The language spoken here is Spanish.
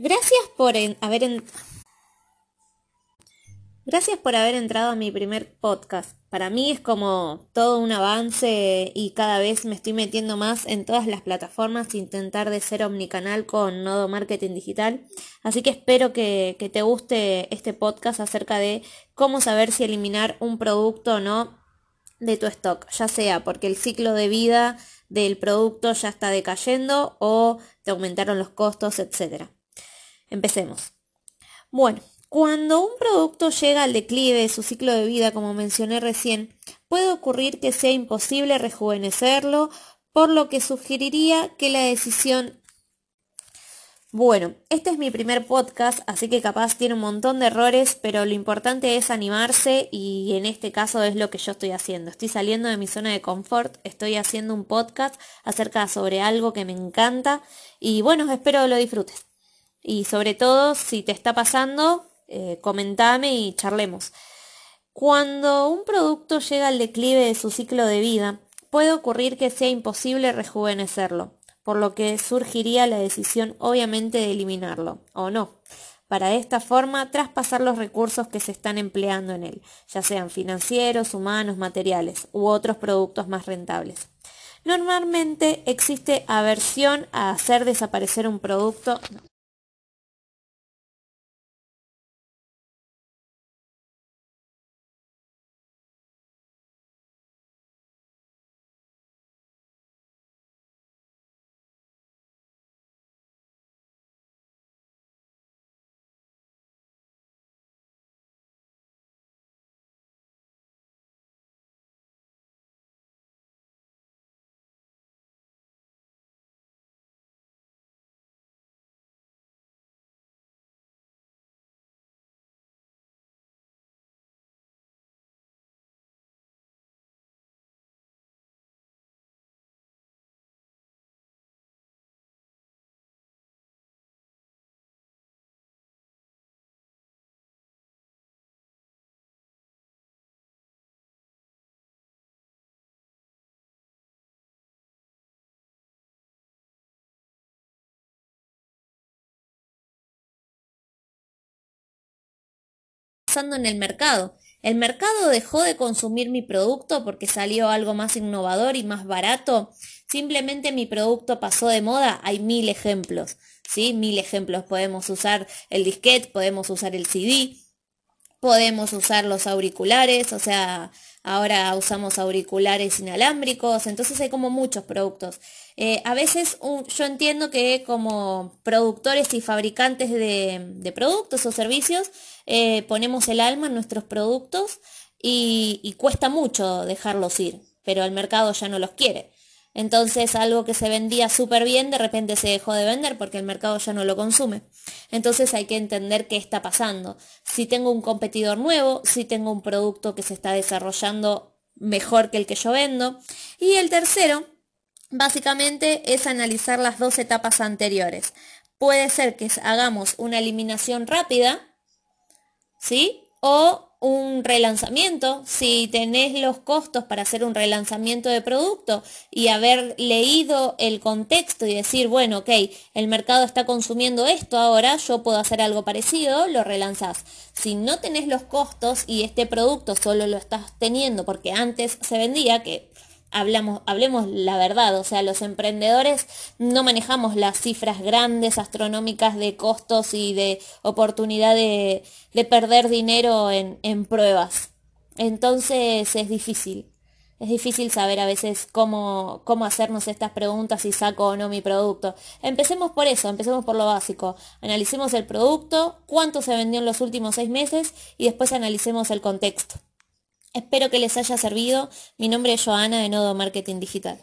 Gracias por haber Gracias por haber entrado a mi primer podcast. Para mí es como todo un avance y cada vez me estoy metiendo más en todas las plataformas, intentar de ser omnicanal con Nodo Marketing Digital. Así que espero que, que te guste este podcast acerca de cómo saber si eliminar un producto o no de tu stock, ya sea porque el ciclo de vida del producto ya está decayendo o te aumentaron los costos, etc. Empecemos. Bueno, cuando un producto llega al declive de su ciclo de vida, como mencioné recién, puede ocurrir que sea imposible rejuvenecerlo, por lo que sugeriría que la decisión... Bueno, este es mi primer podcast, así que capaz tiene un montón de errores, pero lo importante es animarse y en este caso es lo que yo estoy haciendo. Estoy saliendo de mi zona de confort, estoy haciendo un podcast acerca sobre algo que me encanta y bueno, espero lo disfrutes. Y sobre todo, si te está pasando, eh, comentame y charlemos. Cuando un producto llega al declive de su ciclo de vida, puede ocurrir que sea imposible rejuvenecerlo, por lo que surgiría la decisión obviamente de eliminarlo, o no, para esta forma traspasar los recursos que se están empleando en él, ya sean financieros, humanos, materiales u otros productos más rentables. Normalmente existe aversión a hacer desaparecer un producto. En el mercado. El mercado dejó de consumir mi producto porque salió algo más innovador y más barato. Simplemente mi producto pasó de moda. Hay mil ejemplos, ¿sí? Mil ejemplos. Podemos usar el disquete, podemos usar el CD, podemos usar los auriculares, o sea, ahora usamos auriculares inalámbricos, entonces hay como muchos productos. Eh, a veces yo entiendo que como productores y fabricantes de, productos o servicios eh, ponemos el alma en nuestros productos y, y cuesta mucho dejarlos ir, pero el mercado ya no los quiere. Entonces algo que se vendía súper bien de repente se dejó de vender porque el mercado ya no lo consume. Entonces hay que entender qué está pasando. Si tengo un competidor nuevo, si tengo un producto que se está desarrollando mejor que el que yo vendo. Y el tercero, básicamente, es analizar las dos etapas anteriores. Puede ser que hagamos una eliminación rápida, ¿sí? O un relanzamiento, si tenés los costos para hacer un relanzamiento de producto y haber leído el contexto y decir, bueno, ok, el mercado está consumiendo esto ahora, yo puedo hacer algo parecido, lo relanzás. Si no tenés los costos y este producto solo lo estás teniendo porque antes se vendía, que hablamos, hablemos la verdad, o sea, los emprendedores no manejamos las cifras grandes, astronómicas de costos y de oportunidad de, perder dinero en, en, pruebas. Entonces es difícil. Es difícil saber a veces cómo, cómo hacernos estas preguntas si saco o no mi producto. Empecemos por eso, empecemos por lo básico. Analicemos el producto, cuánto se vendió en los últimos seis meses y después analicemos el contexto. Espero que les haya servido. Mi nombre es Joana de Nodo Marketing Digital.